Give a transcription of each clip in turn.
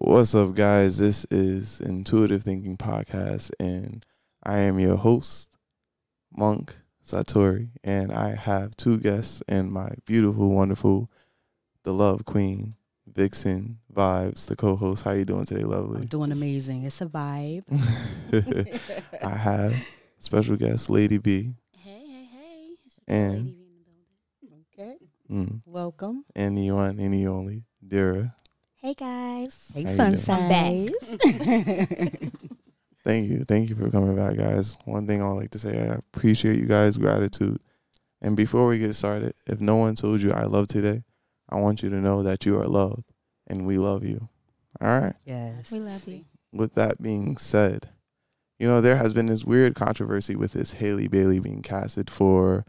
What's up, guys? This is Intuitive Thinking Podcast, and I am your host, Monk Satori, and I have two guests and my beautiful, wonderful, the Love Queen, Vixen Vibes, the co-host. How you doing today, lovely? I'm doing amazing. It's a vibe. I have special guest, Lady B. Hey, hey, hey. And okay, mm, welcome. And the one, and the only, Dira. Hey guys. Hey, fun size. Thank you. Thank you for coming back, guys. One thing I would like to say, I appreciate you guys' gratitude. And before we get started, if no one told you I love today, I want you to know that you are loved and we love you. All right? Yes. We love you. With that being said, you know, there has been this weird controversy with this Halle Bailey being casted for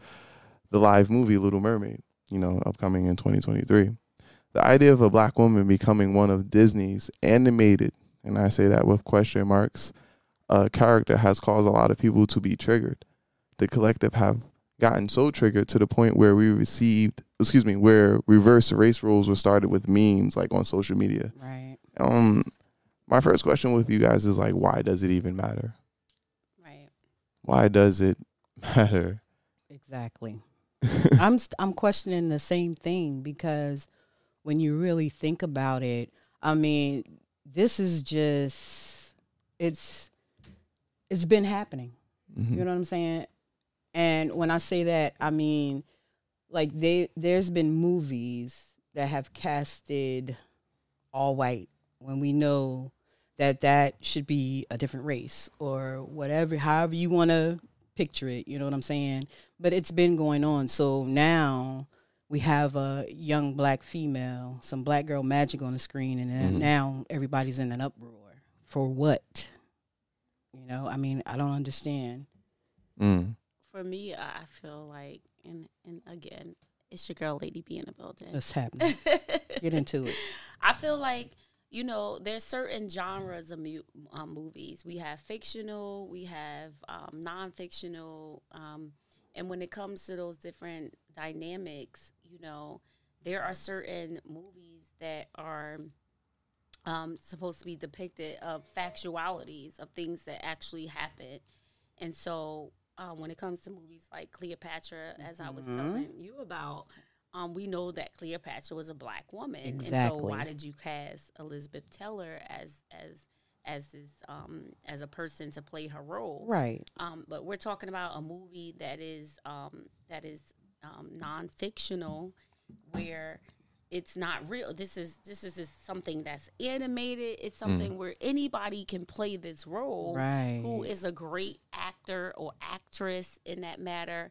the live movie Little Mermaid, you know, upcoming in 2023. The idea of a black woman becoming one of Disney's animated, and I say that with question marks, uh, character has caused a lot of people to be triggered. The collective have gotten so triggered to the point where we received, excuse me, where reverse race roles were started with memes like on social media. Right. Um, my first question with you guys is like, why does it even matter? Right. Why does it matter? Exactly. I'm st- I'm questioning the same thing because when you really think about it, I mean, this is just it's it's been happening. Mm-hmm. You know what I'm saying? And when I say that, I mean like they there's been movies that have casted all white when we know that that should be a different race or whatever however you want to picture it you know what i'm saying but it's been going on so now we have a young black female, some black girl magic on the screen, and then mm. now everybody's in an uproar. For what? You know, I mean, I don't understand. Mm. For me, I feel like, and and again, it's your girl Lady B in the building. What's happening? Get into it. I feel like you know there's certain genres of mu- um, movies. We have fictional, we have um, non-fictional, um, and when it comes to those different dynamics, you know, there are certain movies that are um, supposed to be depicted of factualities of things that actually happened. And so um, when it comes to movies like Cleopatra, as I was mm-hmm. telling you about, um, we know that Cleopatra was a black woman. Exactly. And so why did you cast Elizabeth Taylor as as as this um, as a person to play her role? Right. Um, but we're talking about a movie that is um, that is um, non-fictional where it's not real this is this is just something that's animated it's mm. something mm. where anybody can play this role right. who is a great actor or actress in that matter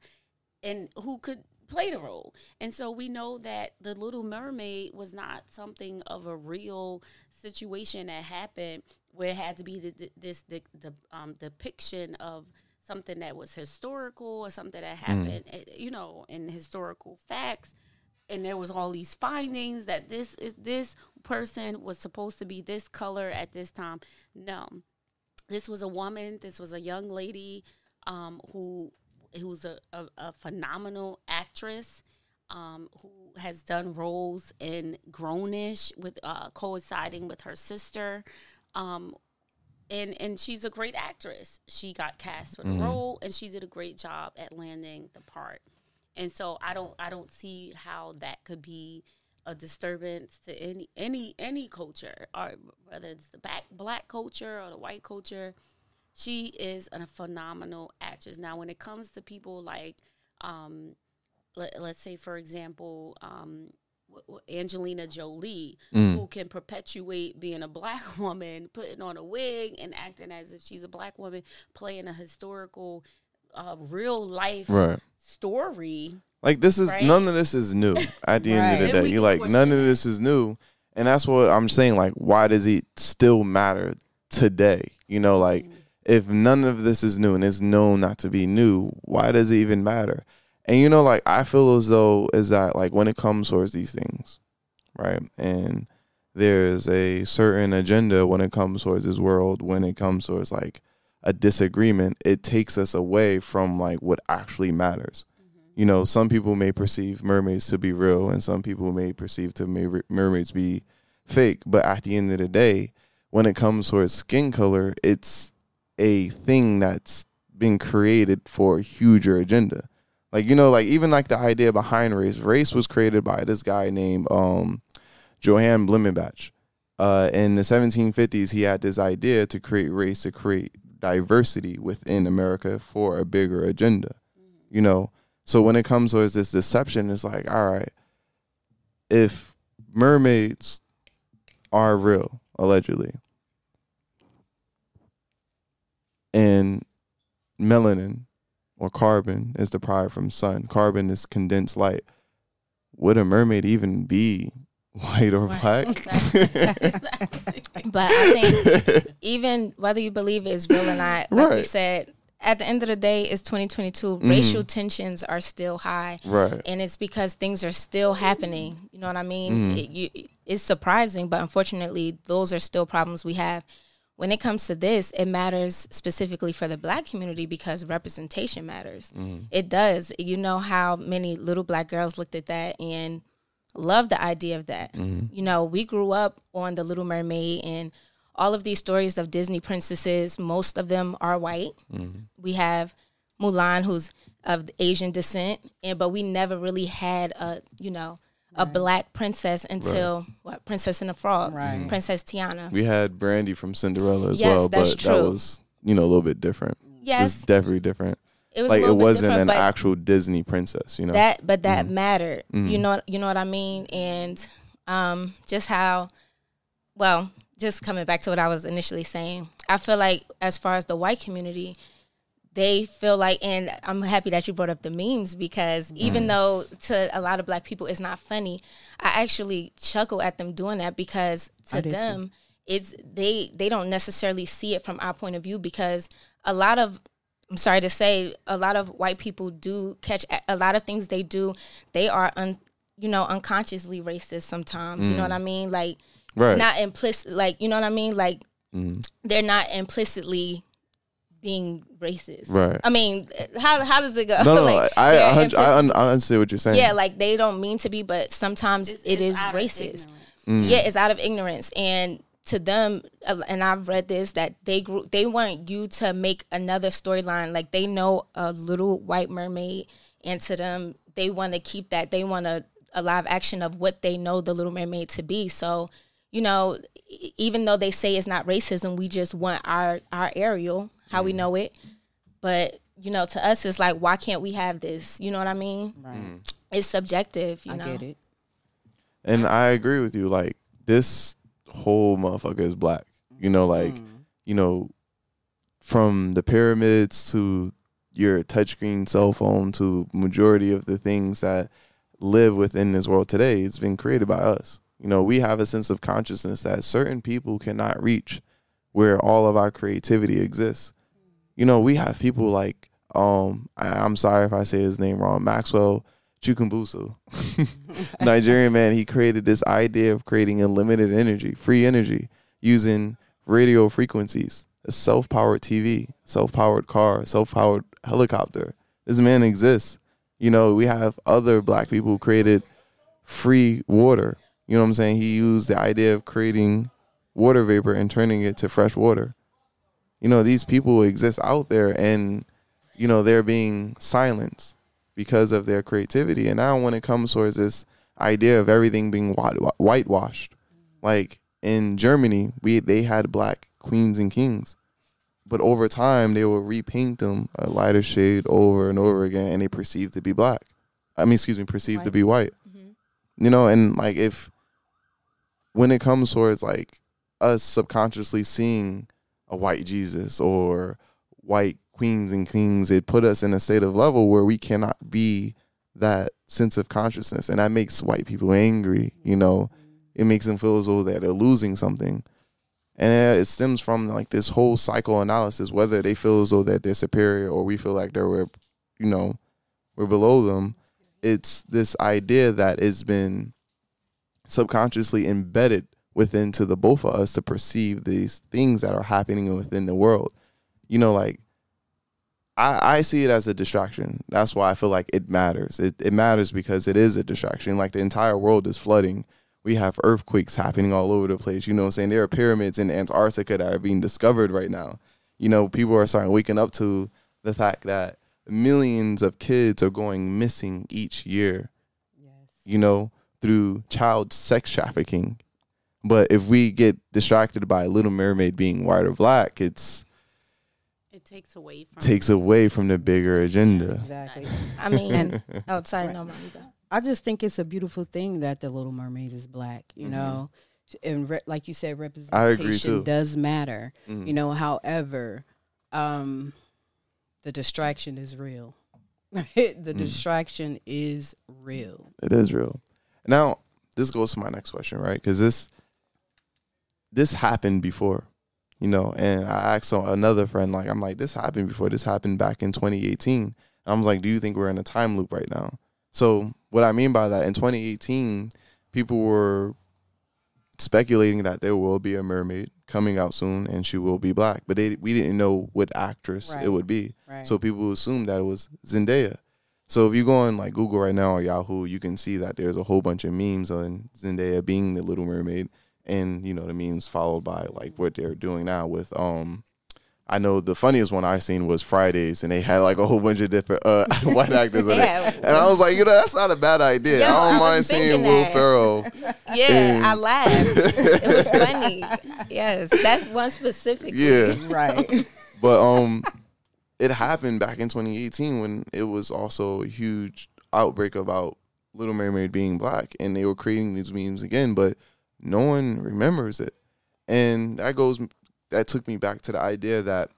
and who could play the role and so we know that the little mermaid was not something of a real situation that happened where it had to be the, this the, the um, depiction of something that was historical or something that mm. happened, mm. you know, in historical facts. And there was all these findings that this is this person was supposed to be this color at this time. No, this was a woman. This was a young lady um, who who's a, a, a phenomenal actress. Um, who has done roles in Grownish with uh, coinciding with her sister, um, and and she's a great actress. She got cast for the mm role, and she did a great job at landing the part. And so I don't I don't see how that could be a disturbance to any any any culture, or whether it's the black black culture or the white culture. She is a phenomenal actress. Now, when it comes to people like, um, let, us say, for example, um, Angelina Jolie, mm. who can perpetuate being a black woman, putting on a wig and acting as if she's a black woman, playing a historical, uh, real life right. story. Like this is right? none of this is new. At the right. end of the day, you're like none of this is new, and that's what I'm saying. Like, why does it still matter today? You know, like mm. if none of this is new and it's known not to be new, why does it even matter? And you know, like I feel as though is that like when it comes towards these things, right? And there's a certain agenda when it comes towards this world, when it comes towards like a disagreement, it takes us away from like what actually matters. Mm-hmm. You know, some people may perceive mermaids to be real, and some people may perceive to may mermaids be fake. But at the end of the day, when it comes towards skin color, it's a thing that's been created for a huger agenda. Like you know, like even like the idea behind race. Race was created by this guy named um, Johann Blumenbach. Uh, in the 1750s, he had this idea to create race, to create diversity within America for a bigger agenda. You know, so when it comes towards this deception, it's like, all right, if mermaids are real, allegedly, and melanin or carbon is derived from sun, carbon is condensed light. Would a mermaid even be white or black? but I think even whether you believe it's real or not, like we said, at the end of the day, it's 2022. Mm-hmm. Racial tensions are still high, right. and it's because things are still happening. You know what I mean? Mm-hmm. It, you, it's surprising, but unfortunately, those are still problems we have. When it comes to this, it matters specifically for the black community because representation matters. Mm-hmm. It does. You know how many little black girls looked at that and loved the idea of that. Mm-hmm. You know, we grew up on The Little Mermaid and all of these stories of Disney princesses. Most of them are white. Mm-hmm. We have Mulan, who's of Asian descent, and but we never really had a you know a black princess until what Princess and the Frog, Right. Princess Tiana. We had Brandy from Cinderella as Yes, well, that's but that was you know a little bit different. yes, It's definitely different. it was like a it bit wasn't an actual Disney princess, you know. that but that Mm-hmm. mattered you know you know what i mean and um just how well just coming back to what i was initially saying i feel like as far as the white community they feel like and i'm happy that you brought up the memes because even though to a lot of black people it's not funny i actually chuckle at them doing that because to did too. them it's they they don't necessarily see it from our point of view because a lot of I'm sorry to say, a lot of white people do catch a lot of things they do. They are un, you know, unconsciously racist sometimes. You know what I mean? Like right. not implicit. Like you know what I mean? Like Mhm. they're not implicitly being racist. Right. I mean, how how does it go? no, no, like, I, they're I, I, I, I understand what you're saying. yeah, like they don't mean to be, but sometimes It's- it it's is racist. Mm. Yeah, it's out of ignorance, and to them, uh, and I've read this that they grew, they want you to make another storyline. Like they know a little white mermaid, and to them, they want to keep that. They want a, a live action of what they know the Little Mermaid to be. So, you know, even though they say it's not racism, we just want our our Ariel, how Mm. we know it. But you know, to us, it's like, why can't we have this? You know what I mean? Right. It's subjective. You I know. get it. And I agree with you. Like this whole motherfucker is black. You know, like Mm. you know, from the pyramids to your touchscreen cell phone to majority of the things that live within this world today, it's been created by us. You know, we have a sense of consciousness that certain people cannot reach where all of our creativity exists. You know, we have people like um I, I'm sorry if I say his name wrong, Maxwell Chukwumbusu. Nigerian man, he created this idea of creating unlimited energy, free energy, using radio frequencies, a self-powered TV, self-powered car, self-powered helicopter. This man exists. You know, we have other black people who created free water. You know what I'm saying? He used the idea of creating water vapor and turning it to fresh water. You know, these people exist out there and, you know, they're being silenced because of their creativity. And now when it comes towards this idea of everything being whitewashed, like in Germany, we they had black queens and kings, but over time they will repaint them a lighter shade over and over again, and they perceive to be black. I mean, excuse me, perceived to be white. Mhm. You know, and like if when it comes towards like us subconsciously seeing a white Jesus or white queens and kings, it put us in a state of level where we cannot be that sense of consciousness. And that makes white people angry, you know. It makes them feel as though that they're losing something. And it stems from like this whole psychoanalysis, whether they feel as though that they're superior or we feel like they're we're, you know, we're below them. It's this idea that it's been subconsciously embedded within to the both of us to perceive these things that are happening within the world. You know, like I, I see it as a distraction. That's why I feel like it matters. It it matters because it is a distraction. Like the entire world is flooding. We have earthquakes happening all over the place. You know what I'm saying? There are pyramids in Antarctica that are being discovered right now. You know, people are starting waking up to the fact that millions of kids are going missing each year. Yes. You know, through child sex trafficking. But if we get distracted by Little Mermaid being white or black, it's it takes away from takes away from the bigger agenda. Exactly. I mean, outside, no, matter I just think it's a beautiful thing that the Little Mermaid is black. You mm-hmm. know, and re- like you said, representation does matter. Mm-hmm. You know, however, um, the distraction is real. the mm. distraction is real. It is real. Now, this goes to my next question, right? Because this this happened before, you know. And I asked another friend, like, I'm like, this happened before. This happened back in 2018. And I was like, do you think we're in a time loop right now? So what I mean by that, in 2018, people were speculating that there will be a mermaid coming out soon and she will be black, but they we didn't know what actress right. it would be. Right. So people assumed that it was Zendaya. So if you go on like Google right now or Yahoo, you can see that there's a whole bunch of memes on Zendaya being the Little Mermaid, and you know the memes followed by like what they're doing now with um I know the funniest one I seen was Fridays, and they had like a whole bunch of different uh, white actors in yeah. it, and I was like, you know, that's not a bad idea. Yo, I don't I mind seeing Will Ferrell. Yeah, I laughed. it was funny. Yes, that's one specific. Yeah, right. But um, it happened back in 2018 when it was also a huge outbreak about Little Mermaid being black, and they were creating these memes again, but no one remembers it, and that goes that took me back to the idea that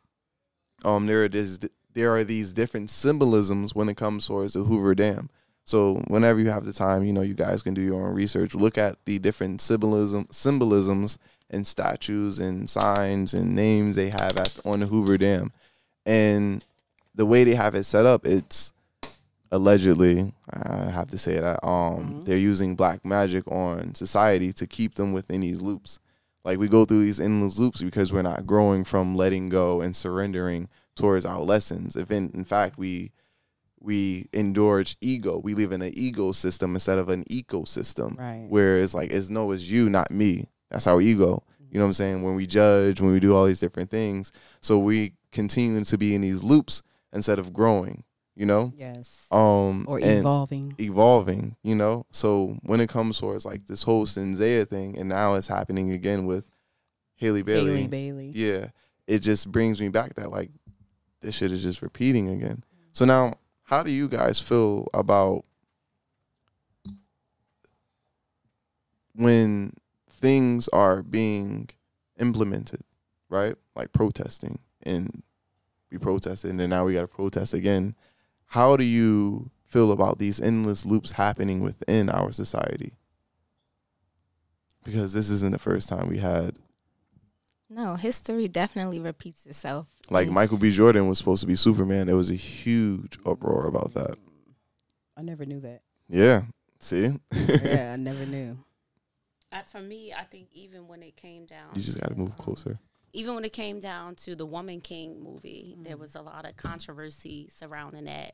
um there are this there are these different symbolisms when it comes towards the Hoover Dam. So whenever you have the time, you know, you guys can do your own research. Look at the different symbolism symbolisms and statues and signs and names they have at on the Hoover Dam. And the way they have it set up, it's allegedly, I have to say that, um, mm-hmm. they're using black magic on society to keep them within these loops. Like we go through these endless loops because we're not growing from letting go and surrendering towards our lessons. If in, in fact we we indulge ego, we live in an egosystem instead of an ecosystem. Right. Where it's like it's no, it's you, not me. That's our ego. You know what I'm saying? When we judge, when we do all these different things. So we continue to be in these loops instead of growing you know? Yes. Um or evolving. evolving you know? So when it comes towards like this whole Zendaya thing and now it's happening again with Halle Bailey. Halle Bailey. Yeah. It just brings me back that like this shit is just repeating again. So now how do you guys feel about when things are being implemented right? Like protesting and we protested and then now we got to protest again how do you feel about these endless loops happening within our society? Because this isn't the first time we had. No, history definitely repeats itself. Like Michael B. Jordan was supposed to be Superman. There was a huge uproar about that. I never knew that. Yeah. See? yeah, I never knew. Uh, for me, I think even when it came down, you just got to move closer even when it came down to the Woman King movie, mm-hmm. there was a lot of controversy surrounding that,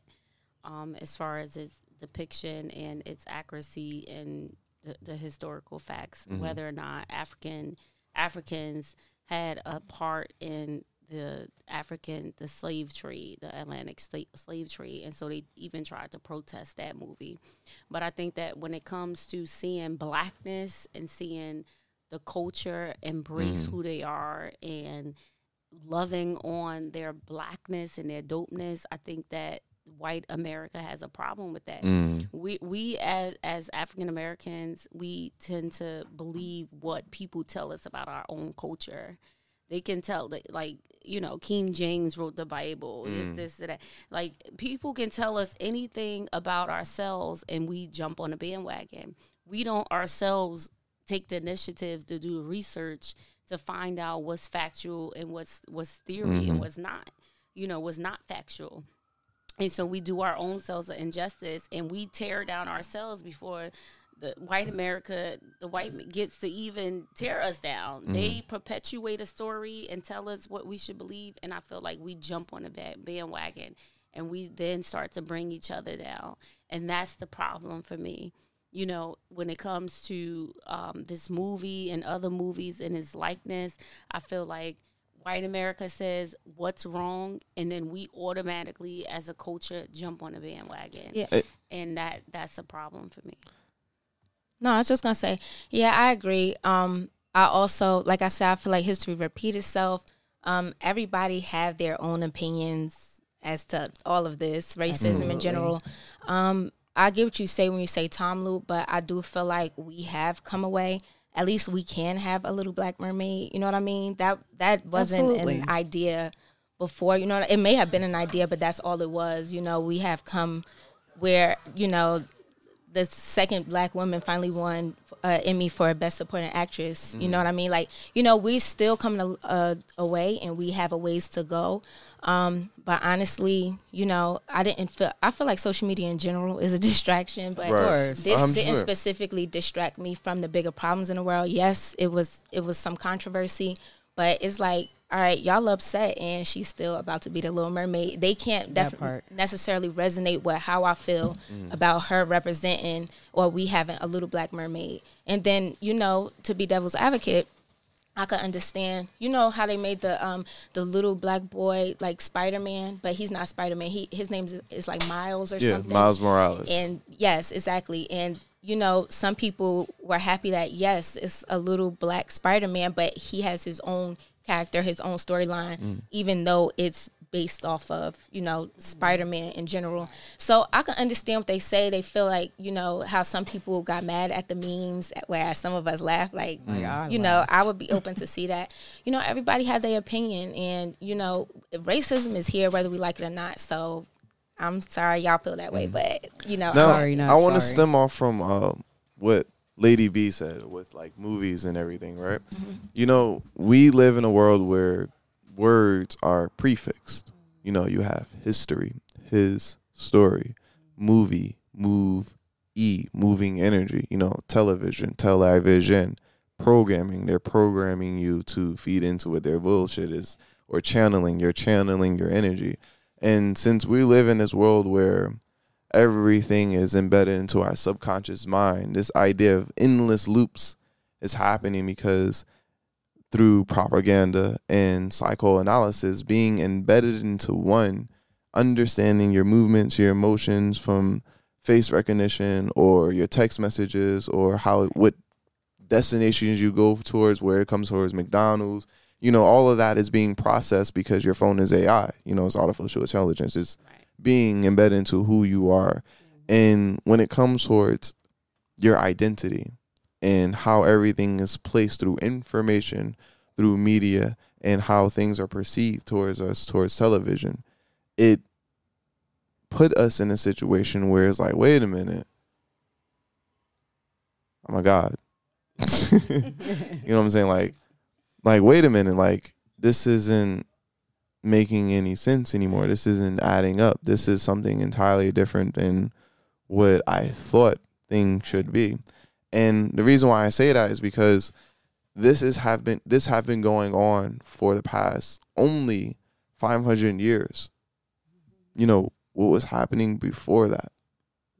um, as far as its depiction and its accuracy and the, the historical facts, mm-hmm. whether or not African Africans had a part in the African the slave trade, the Atlantic slave, slave trade, and so they even tried to protest that movie. But I think that when it comes to seeing blackness and seeing the culture, embrace mm. who they are, and loving on their blackness and their dopeness. I think that white America has a problem with that. Mm. We we as as African Americans, we tend to believe what people tell us about our own culture. They can tell that like, you know, King James wrote the Bible, mm. this, this, that. Like people can tell us anything about ourselves and we jump on a bandwagon. We don't ourselves take the initiative to do research to find out what's factual and what's what's theory mm-hmm. and what's not you know what's not factual. And so we do our own selves an injustice and we tear down ourselves before the white america the white gets to even tear us down. Mm-hmm. they perpetuate a story and tell us what we should believe. And i feel like we jump on a bandwagon and we then start to bring each other down. And that's the problem for me you know, when it comes to um, this movie and other movies and his likeness, I feel like white America says what's wrong, and then we automatically, as a culture, jump on the bandwagon. Yeah. and that that's a problem for me. No, I was just gonna say, yeah, I agree. Um, I also, like I said, I feel like history repeat itself. Um, everybody have their own opinions as to all of this racism Absolutely. in general. Um, I get what you say when you say Tom Loop, but I do feel like we have come away. At least we can have a little black mermaid. You know what I mean? That that wasn't Absolutely. an idea before. You know, it may have been an idea, but that's all it was. You know, we have come where you know the second black woman finally won uh, Emmy for a best supporting actress. You know what I mean? Like, you know, we're still coming a, uh, away, and we have a ways to go. Um, but honestly, you know, I didn't feel. I feel like social media in general is a distraction, but Right. this I'm didn't sure. specifically distract me from the bigger problems in the world. Yes, it was. It was some controversy, but it's like. All right, y'all upset, and she's still about to be the Little Mermaid. They can't That definitely necessarily resonate with how I feel about her representing or we having a little black mermaid. And then, you know, to be devil's advocate, I could understand, you know, how they made the um the little black boy like Spider Man, but he's not Spider Man. He his name is, is like Miles or Yeah, something. Miles Morales. And yes, exactly. And you know, some people were happy that yes, it's a little black Spider Man, but he has his own character, his own storyline, Mm. even though it's based off of, you know, Spider Man in general. So I can understand what they say. They feel like, you know, how some people got mad at the memes, whereas some of us laugh like Like, I you laugh. know, I would be open to see that. You know, everybody had their opinion and, you know, racism is here whether we like it or not. So I'm sorry y'all feel that way, but you know, Now, Sorry, not I want to stem off from uh, what Lady B said with like movies and everything, right? Mm-hmm. You know, we live in a world where words are prefixed. You know, you have history, his story, movie, move, e, moving energy. You know, television, television, programming. They're programming you to feed into what their bullshit is, or channeling. You're channeling your energy. And since we live in this world where everything is embedded into our subconscious mind. This idea of endless loops is happening because through propaganda and psychoanalysis, being embedded into one, understanding your movements, your emotions from face recognition or your text messages or how what destinations you go towards, where it comes towards McDonald's. You know, all of that is being processed because your phone is AI. You know, it's artificial intelligence. It's Right. being embedded into who you are. Mm-hmm. And when it comes towards your identity and how everything is placed through information, through media, and how things are perceived towards us, towards television, it put us in a situation where it's like, wait a minute. Oh my God. you know what I'm saying? Like, like, wait a minute, like, this isn't making any sense anymore. This isn't adding up. This is something entirely different than what I thought things should be. And the reason why I say that is because this is have been this have been going on for the past only 500 years. You know, what was happening before that?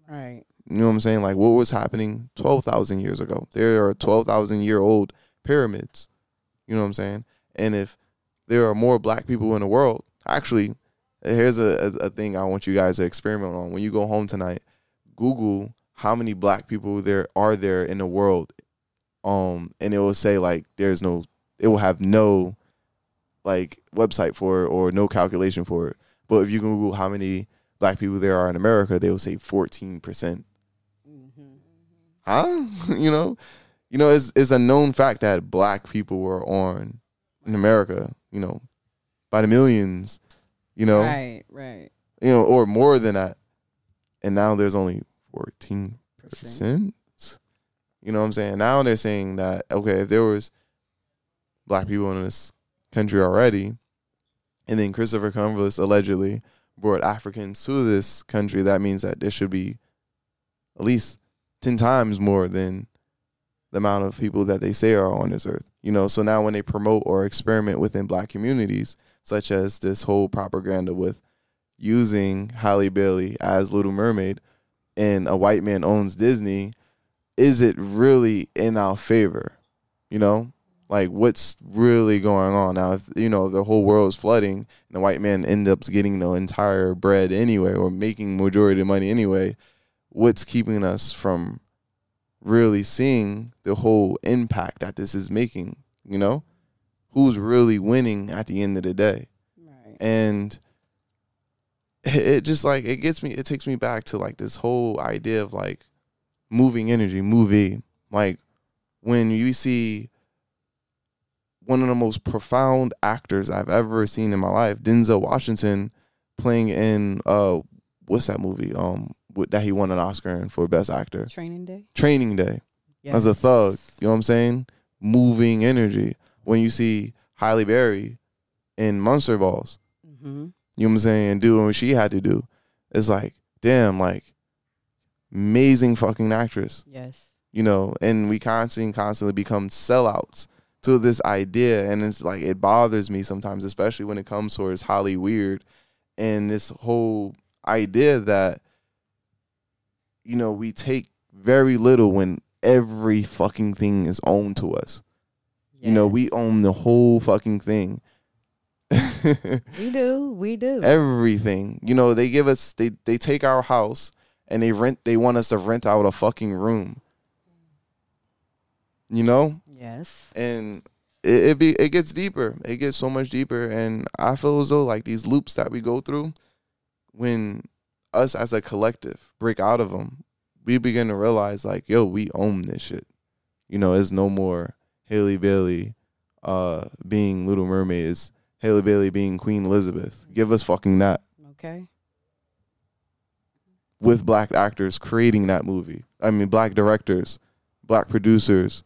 Right. You know what I'm saying? Like what was happening 12,000 years ago? There are 12,000 year old pyramids. You know what I'm saying? And if there are more black people in the world, actually, here's a, a, thing I want you guys to experiment on. When you go home tonight, Google how many black people there are there in the world. Um, and it will say like there's no it will have no like website for it or no calculation for it. But if you Google how many black people there are in America, they will say 14%. Mm-hmm. Huh? you know? You know, it's it's a known fact that black people were on in America, you know, by the millions, you know, Right. Right. you know, or more than that. And now there's only 14%. Percent. You know what I'm saying? Now they're saying that okay, if there was black people in this country already, and then Christopher Columbus allegedly brought Africans to this country, that means that there should be at least ten times more than the amount of people that they say are on this earth. You know, so now when they promote or experiment within black communities, such as this whole propaganda with using Halle Bailey as Little Mermaid and a white man owns Disney, is it really in our favor? You know, like what's really going on now? If you know the whole world is flooding and the white man ends up getting the entire bread anyway, or making majority of money anyway, what's keeping us from really seeing the whole impact that this is making? You know, who's really winning at the end of the day? Right. and it just like it gets me it takes me back to like this whole idea of like moving energy movie like when you see one of the most profound actors i've ever seen in my life denzel washington playing in uh what's that movie um that he won an oscar in for best actor Training day. training day as a thug you know what i'm saying moving energy when you see Halle Berry in Monster's Ball Mm-hmm. you know what I'm saying, and doing what she had to do. It's like, damn, like amazing fucking actress, Yes. you know, and we constantly constantly become sellouts to this idea. And it's like it bothers me sometimes, especially when it comes towards Holly Weird and this whole idea that, you know, we take very little when every fucking thing is owned to us. You know, we own the whole fucking thing. we do. We do. everything. You know, they give us they they take our house and they rent they want us to rent out a fucking room. You know? yes. And it, it be it gets deeper. It gets so much deeper and I feel as though like these loops that we go through when us as a collective break out of them, we begin to realize like, yo, we own this shit. You know, it's no more Halle Bailey uh being Little Mermaid. It's Halle Bailey being Queen Elizabeth. Give us fucking that. Okay. with black actors creating that movie. I mean, black directors, black producers,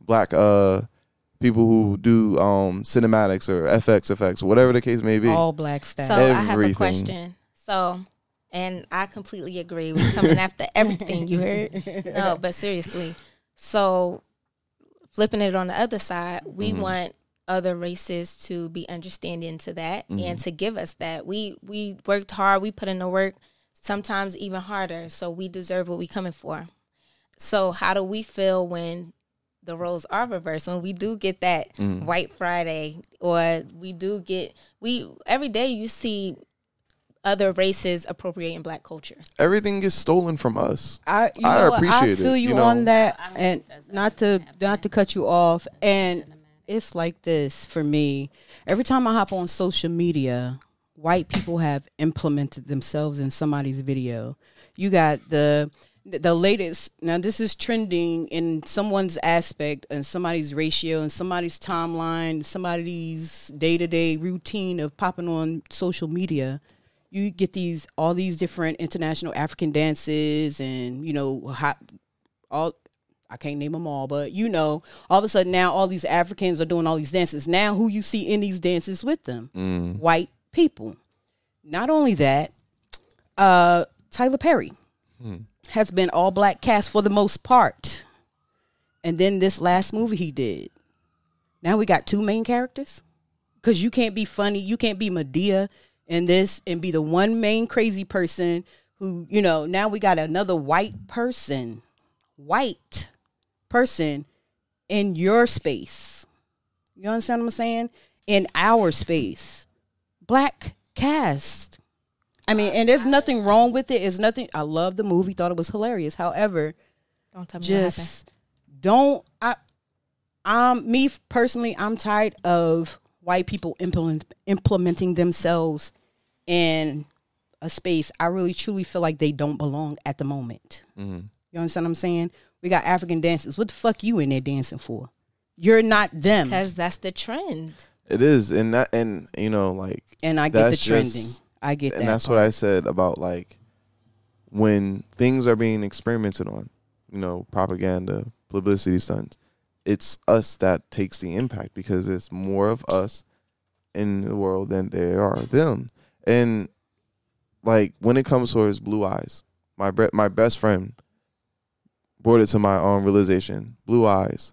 black uh people who do um cinematics or FX effects, whatever the case may be. All black staff. So I have a question. So, and I completely agree. We're coming after everything you heard. No, but seriously. So, flipping it on the other side, we Mhm. want other races to be understanding to that Mhm. and to give us that. We we worked hard. We put in the work. Sometimes even harder. So we deserve what we coming for. So how do we feel when the roles are reversed? When we do get that Mm. White Friday, or we do get we every day you see other races appropriating Black culture. Everything gets stolen from us. I, you I know, what? appreciate I it, feel you, you know. on that, and not to not to cut you off. And it's like this for me. Every time I hop on social media, white people have implemented themselves in somebody's video. You got the the latest. Now this is trending in someone's aspect and somebody's ratio and somebody's timeline, somebody's day to day routine of popping on social media you get these all these different international African dances and you know hot all I can't name them all, but you know, all of a sudden now all these Africans are doing all these dances. Now who you see in these dances with them? Mm. White people. Not only that, uh Tyler Perry Hmm. has been all black cast for the most part. And then this last movie he did. Now we got two main characters. Cause you can't be funny, you can't be Madea in this and be the one main crazy person who, you know, now we got another white person, white person in your space. You understand what I'm saying? In our space. Black cast. I mean, and there's nothing wrong with it. It's nothing. I love the movie, thought it was hilarious. However, Don't tell me just don't I, I'm me personally I'm tired of white people implement, implementing themselves in a space I really truly feel like they don't belong at the moment. Mhm. You understand what I'm saying? We got African dancers. What the fuck you in there dancing for? You're not them. Because that's the trend. It is, and that, and you know, like And I get the trending. just- I get that. and that's part. what I said about like when things are being experimented on, you know, propaganda, publicity stunts. It's us that takes the impact because it's more of us in the world than there are them. And like when it comes towards blue eyes, my bre- my best friend brought it to my own realization. Blue eyes,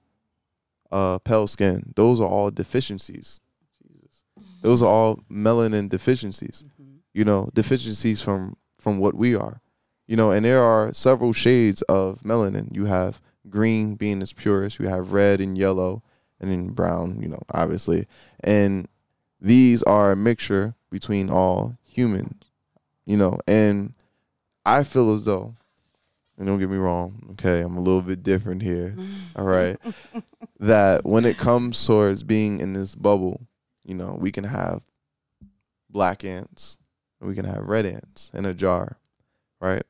uh, pale skin, those are all deficiencies. Jesus. Those are all melanin deficiencies Mhm. you know deficiencies from from what we are You know, and there are several shades of melanin. You have green being its purest, you have red and yellow, and then brown, you know, obviously. And these are a mixture between all humans, you know, and I feel as though, and don't get me wrong, okay, I'm a little bit different here, all right, that when it comes towards being in this bubble, you know, we can have black ants, and we can have red ants in a jar, right?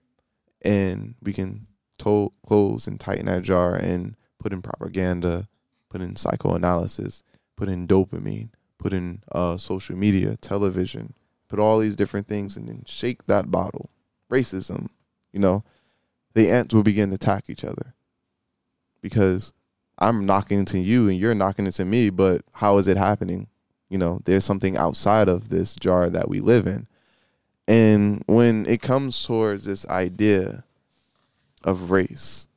And we can to- close and tighten that jar and put in propaganda, put in psychoanalysis, put in dopamine, put in uh, social media, television, put all these different things, and then shake that bottle. Racism, you know, the ants will begin to attack each other because I'm knocking into you and you're knocking into me, but how is it happening? You know, there's something outside of this jar that we live in. And when it comes towards this idea of race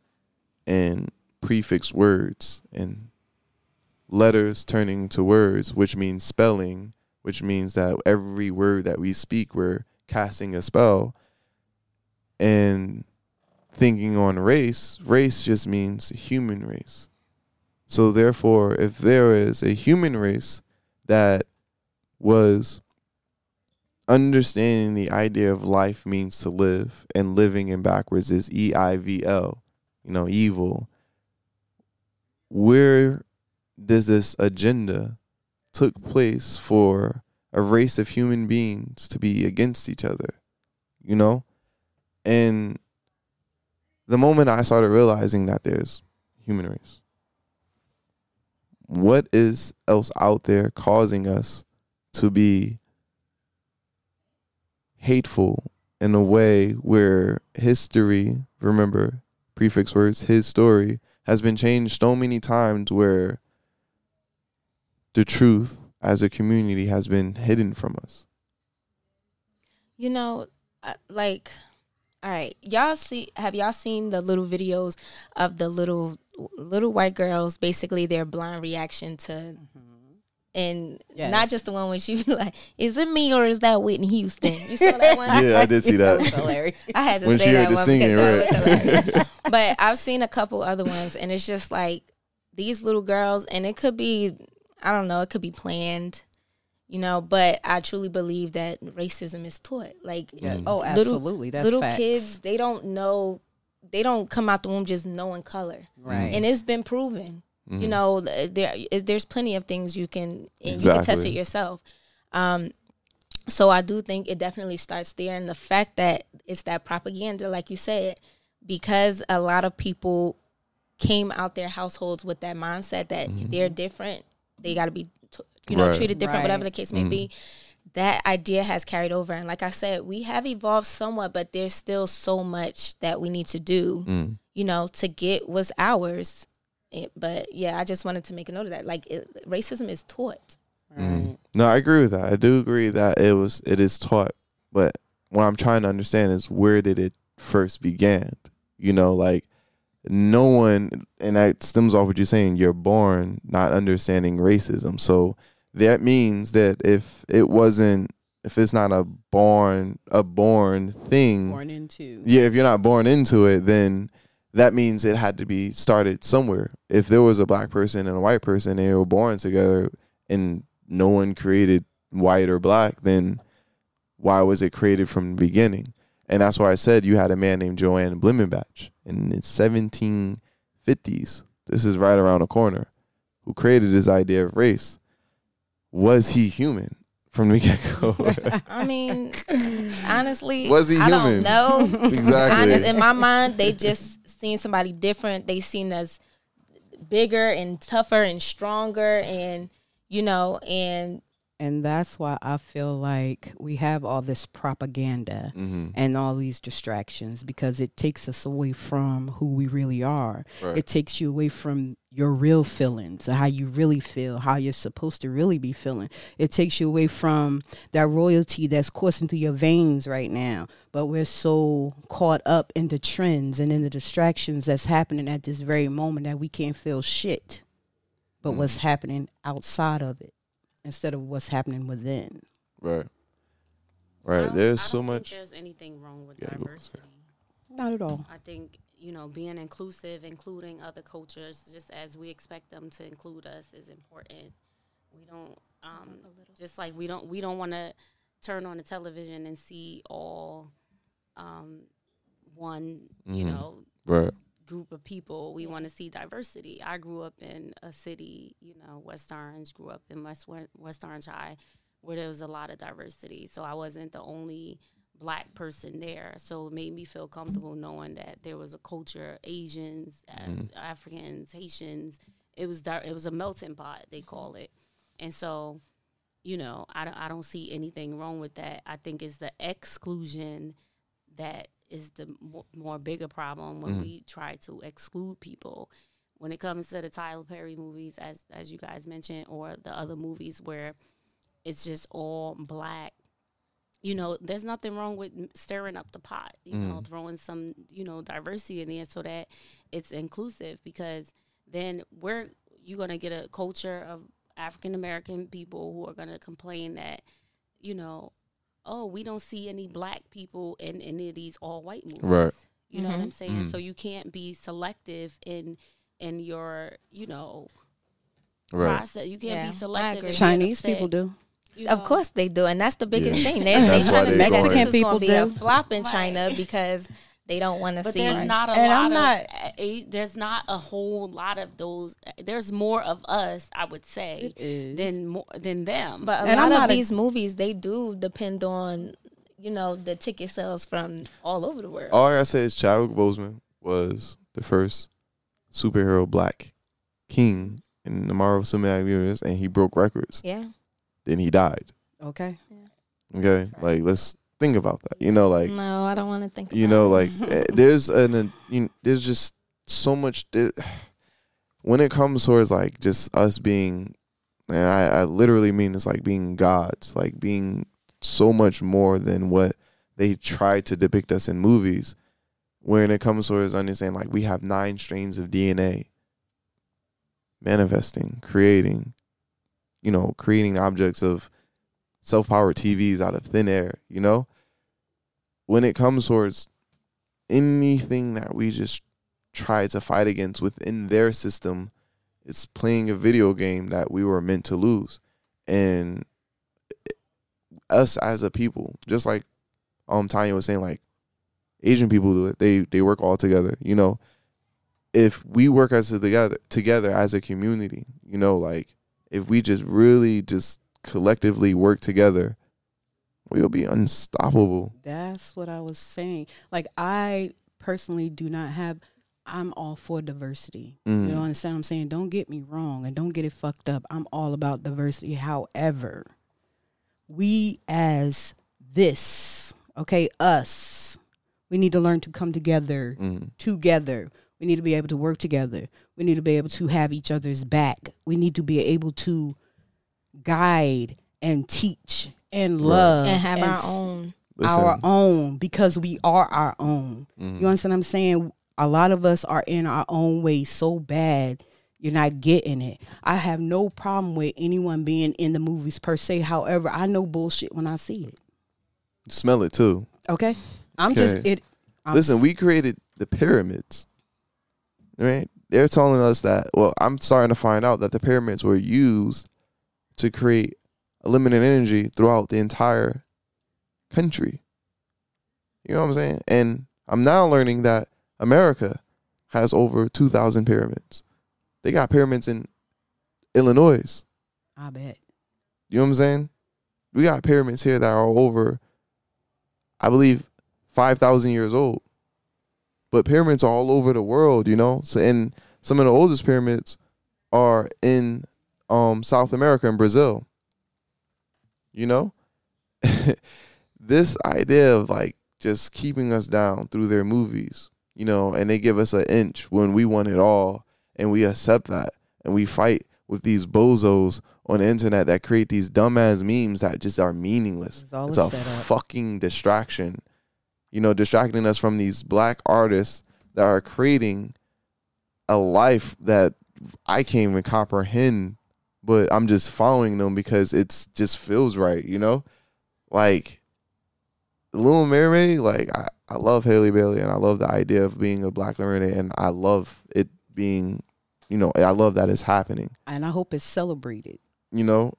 and prefix words and letters turning to words, which means spelling, which means that every word that we speak, we're casting a spell. And thinking on race, race just means human race. So, therefore, if there is a human race that was understanding the idea of life means to live and living in backwards is E I V L, you know, evil. Where does this agenda took place for a race of human beings to be against each other, you know? And the moment I started realizing that there's human race, what is else out there causing us to be hateful in a way where history, remember prefix words, his story has been changed so many times where the truth as a community has been hidden from us. You know, uh, like, all right, y'all see? Have y'all seen the little videos of the little little white girls? Basically, their blind reaction to, mm-hmm. And Yes. not just the one when she be like, "Is it me or is that Whitney Houston?" You saw that one? Yeah, I did see that. was hilarious. I had to When say she heard that the one singing, because that was but I've seen a couple other ones, and it's just like these little girls, and it could be, I don't know, it could be planned, you know. But I truly believe that racism is taught. Like, Yeah. Mm. Oh, little- absolutely. That's little facts. kids, they don't know, they don't come out the womb just knowing color, right? and it's been proven. Mm-hmm. You know, there there's plenty of things you can and you can test it yourself. Um, so I do think it definitely starts there, and the fact that it's that propaganda, like you said, because a lot of people came out their households with that mindset that they're different, they got to be, t- you know, Right. treated different, whatever the case may be. That idea has carried over, and like I said, we have evolved somewhat, but there's still so much that we need to do Mm. you know, to get what's ours. It- but yeah, I just wanted to make a note of that. Like it, racism is taught. Mm. No, I agree with that. I do agree that it was it is taught, but what I'm trying to understand is where did it first began? You know, like no one, and that stems off what you're saying. You're born not understanding racism, so that means that if it wasn't, if it's not a born a born thing, born into. yeah, if you're not born into it, then that means it had to be started somewhere. If there was a black person and a white person and they were born together and no one created white or black, then why was it created from the beginning? And that's why I said you had a man named Johann Blumenbach in the 1750s. This is right around the corner. Who created this idea of race? Was he human from the get go? I mean, honestly, Was he I human? don't know. exactly. Honest, in my mind, they just seen somebody different. They seen us bigger and tougher and stronger, and you know, and And that's why I feel like we have all this propaganda hmm and all these distractions because it takes us away from who we really are. Right. It takes you away from your real feelings, how you really feel, how you're supposed to really be feeling. It takes you away from that royalty that's coursing through your veins right now. But we're so caught up in the trends and in the distractions that's happening at this very moment that we can't feel shit. But what's happening outside of it instead of what's happening within. Right. Right. don't- There's I so don't think much. There's anything wrong with Gotta diversity. Not at all. I think you know being inclusive, including other cultures, just as we expect them to include us, is important. We don't um, just like we don't we don't want to turn on the television and see all um, one you Mhm. know Right. Group of people. We want to see diversity. I grew up in a city, you know, West Orange, grew up in West West Orange High, where there was a lot of diversity. So I wasn't the only black person there. So it made me feel comfortable knowing that there was a culture, Asians, uh, Africans, Haitians. It was it was a melting pot, they call it. And so, you know, I don't, I don't see anything wrong with that. I think it's the exclusion that is the more bigger problem when Mm. we try to exclude people. When it comes to the Tyler Perry movies, as as you guys mentioned, or the other movies where it's just all black, you know, there's nothing wrong with stirring up the pot, you know, throwing some, you know, diversity in there so that it's inclusive because then we're you're gonna get a culture of African American people who are gonna complain that, you know, oh, we don't see any black people in any of these all white movies. Right. You know what Mhm. I'm saying? So you can't be selective in in your, you know, Right. process. You can't Yeah, be selective. agree. Chinese upset, people do. you Of know? course they do, and that's the biggest Yeah. thing. They they trying to they say going- is Mexican going to be a flop in Right. China because they don't want to see. But see. there's not a And lot I'm of not- a, there's not a whole lot of those. There's more of us, I would say, than more than them. But a And I'm lot of not a- these movies, they do depend on, you know, the ticket sales from all over the world. All I gotta say is Chadwick Boseman was the first superhero black king in the Marvel Cinematic Universe, and he broke records. Yeah, Then he died. Okay. Okay, like let's think about that. You know, like no, I don't want to think. About it. You know, like eh, there's an you know, there's just so much. There, when it comes towards like just us being, and I, I literally mean it's like being gods, like being so much more than what they try to depict us in movies. When it comes towards understanding, like we have nine strains of DNA, manifesting, creating, you know, creating objects of self-powered TVs out of thin air. You know, when it comes towards anything that we just try to fight against within their system, it's playing a video game that we were meant to lose. And us as a people, just like um Tanya was saying, like Asian people do it. They they work all together, you know. If we work as a together together as a community, you know, like if we just really just collectively work together, we'll be unstoppable. That's what I was saying. Like I personally do not have I'm all for diversity. Mhm. You know understand what I'm saying? Don't get me wrong and don't get it fucked up. I'm all about diversity. However, we as this, okay, us, we need to learn to come together Mm. together. We need to be able to work together. We need to be able to have each other's back. We need to be able to guide and teach and Right. love and have our s- own. our own because we are our own. mhm. You understand what I'm saying? A lot of us are in our own way so bad you're not getting it. I have no problem with anyone being in the movies per se. However, I know bullshit when I see it. smell it too. Okay? I'm just it I'm Listen, s- we created the pyramids. Right? They're telling us that. Well, I'm starting to find out that the pyramids were used to create a limited energy throughout the entire country. You know what I'm saying? And I'm now learning that America has over 2,000 pyramids. They got pyramids in Illinois. I bet. You know what I'm saying? We got pyramids here that are over, I believe, five thousand years old. But pyramids are all over the world, you know. So, and some of the oldest pyramids are in um, South America and Brazil. You know, this idea of like just keeping us down through their movies, you know, and they give us an inch when we want it all, and we accept that, and we fight with these bozos on the internet that create these dumbass memes that just are meaningless. It's all It's a a fucking distraction. You know, distracting us from these black artists that are creating a life that I can't even comprehend, but I'm just following them because it's just feels right, you know? Like The Little Mermaid, like I, I love Halle Bailey and I love the idea of being a black learner and I love it being, you know, I love that it's happening. And I hope it's celebrated. You know,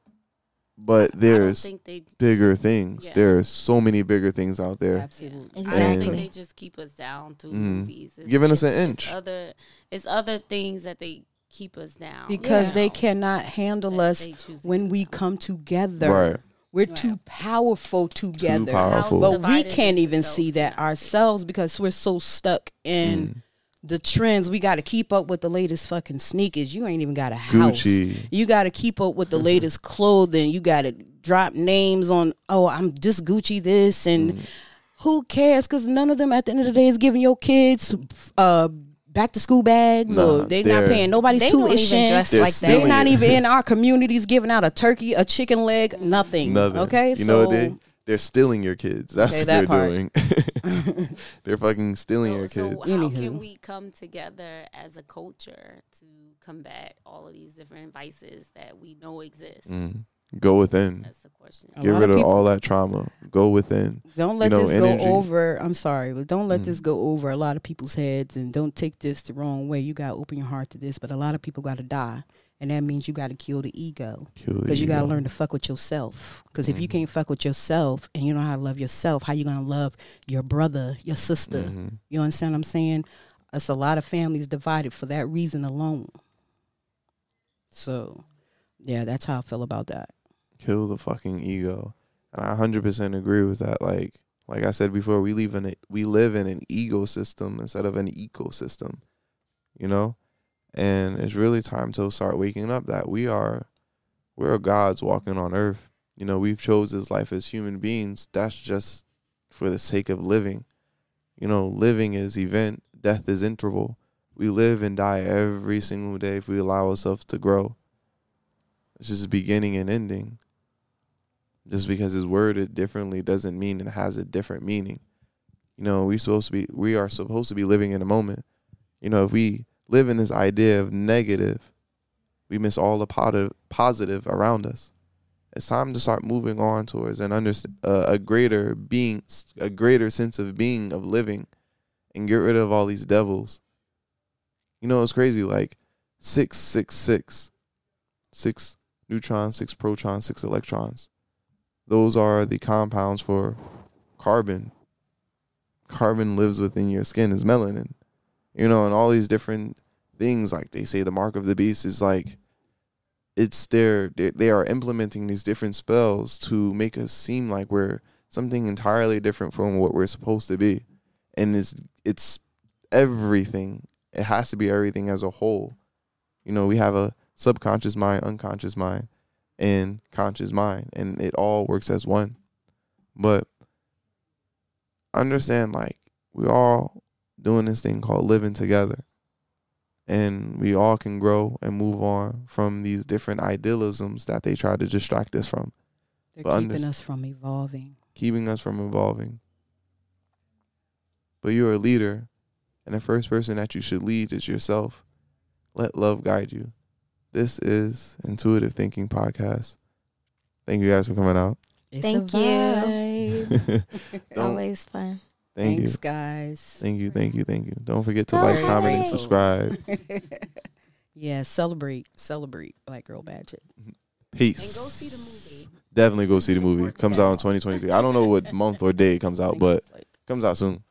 but there's I don't think they bigger things. Yeah. There are so many bigger things out there. Absolutely. I don't think Exactly. they just keep us down to Mhm. movies. It's, Giving us it's- an it's inch. Other, it's other things that they keep us down Because you they cannot handle that us they when we us come together. Right. We're Right. too powerful together. too powerful. But we can't even self see that ourselves because we're so stuck in Mm. the trends. We got to keep up with the latest fucking sneakers. You ain't even got a house. Gucci. You got to keep up with the latest clothing. You got to drop names on, oh, I'm this Gucci this. And Mm. who cares? Because none of them at the end of the day is giving your kids uh, back to school bags Nah, or they not they're- not paying nobody's They don't even tuition. dress They're like stealing They're not even in our communities giving out a turkey, a chicken leg, nothing. Nothing. Okay, You so know what they they're stealing your kids. That's Okay, what that they're part. doing. they're fucking stealing So, your so kids. how Anywho. can we come together as a culture to combat all of these different vices that we know exist? Mm. Go within. That's the question. A Get rid of of people- all that trauma. Go within. don't let you know, this energy. go over. I'm sorry, but don't let Mm. this go over a lot of people's heads, and don't take this the wrong way. You got to open your heart to this, but a lot of people got to die, and that means you got to kill the ego. Because you got to learn to fuck with yourself. Because if you Mhm. can't fuck with yourself and you know how to love yourself, how you gonna love your brother, your sister? Mhm. You understand what I'm saying? It's a lot of families divided for that reason alone. So, yeah, that's how I feel about that. Kill the fucking ego. And I 100% agree with that. Like, like I said before, we live in a, we live in an egosystem instead of an ecosystem. You know, and it's really time to start waking up that we are, we're gods walking on earth. You know, we've chose this life as human beings. That's just for the sake of living. You know, living is event, death is interval. We live and die every single day if we allow ourselves to grow. It's just beginning and ending. Just because it's worded differently doesn't mean it has a different meaning. You know, we supposed to be we are supposed to be living in a moment. You know, if we live in this idea of negative, we miss all the positive positive around us. It's time to start moving on towards an under, uh, a greater being, a greater sense of being, of living, and get rid of all these devils. You know, it's crazy. Like six, six, six, six neutrons, six protons, six electrons. Those are the compounds for carbon. Carbon lives within your skin is melanin. You know, and all these different things like they say the mark of the beast is like it's their they, they are implementing these different spells to make us seem like we're something entirely different from what we're supposed to be. And it's it's everything. It has to be everything as a whole. You know, we have a subconscious mind, unconscious mind, and conscious mind, and it all works as one. But understand like we're all doing this thing called living together. And we all can grow and move on from these different idealisms that they try to distract us from, They're But keeping under- us from evolving. keeping us from evolving. But you're a leader, and the first person that you should lead is yourself. Let love guide you. This is Intuitive Thinking Podcast. Thank you guys for coming out. It's Thank you. Always fun. thank Thanks, you. guys. Thank you, thank you, thank you. Don't forget to Go like, comment, and subscribe. yeah, celebrate, celebrate Black Girl Magic. Peace. And go see the movie. Definitely go see the movie. Comes out in 2023. I don't know what month or day it comes out, but comes out soon.